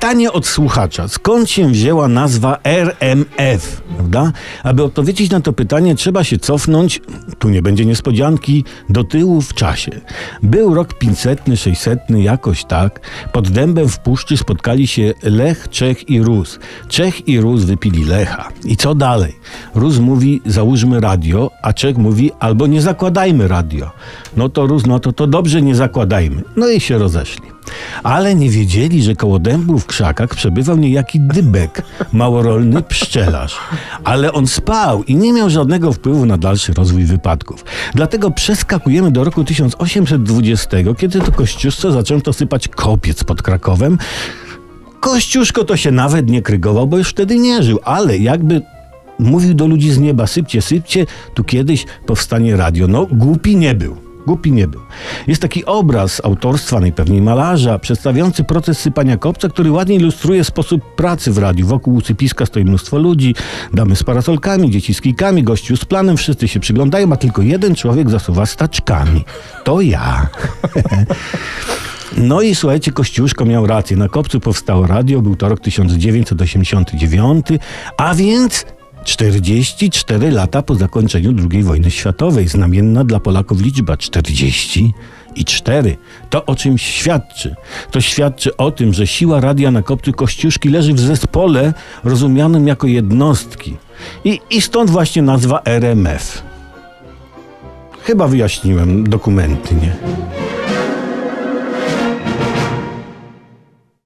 Pytanie od słuchacza. Skąd się wzięła nazwa RMF? Prawda? Aby odpowiedzieć na to pytanie, trzeba się cofnąć, tu nie będzie niespodzianki, do tyłu w czasie. Był rok 500, 600, jakoś tak. Pod dębem w puszczy spotkali się Lech, Czech i Rus. Czech i Rus wypili Lecha. I co dalej? Rus mówi, załóżmy radio, a Czech mówi, albo nie zakładajmy radio. No to Rus, no to to dobrze, nie zakładajmy. No i się rozeszli. Ale nie wiedzieli, że koło dębu w krzakach przebywał niejaki dybek, małorolny pszczelarz. Ale on spał i nie miał żadnego wpływu na dalszy rozwój wypadków. Dlatego przeskakujemy do roku 1820, kiedy to Kościuszce zaczęto sypać kopiec pod Krakowem. Kościuszko to się nawet nie krygował, bo już wtedy nie żył, ale jakby mówił do ludzi z nieba, sypcie, sypcie, tu kiedyś powstanie radio. No, głupi nie był. Głupi nie był. Jest taki obraz autorstwa, najpewniej malarza, przedstawiający proces sypania kopca, który ładnie ilustruje sposób pracy w radiu. Wokół usypiska stoi mnóstwo ludzi, damy z parasolkami, dzieci z kijkami, gościu z planem, wszyscy się przyglądają, a tylko jeden człowiek zasuwa staczkami. To ja. No i słuchajcie, Kościuszko miał rację. Na kopcu powstało radio, był to rok 1989, a więc 44 lata po zakończeniu II wojny światowej. Znamienna dla Polaków liczba 44. To o czymś świadczy. To świadczy o tym, że siła radia na kopcu Kościuszki leży w zespole rozumianym jako jednostki. I, i stąd właśnie nazwa RMF. Chyba wyjaśniłem dokumenty, nie?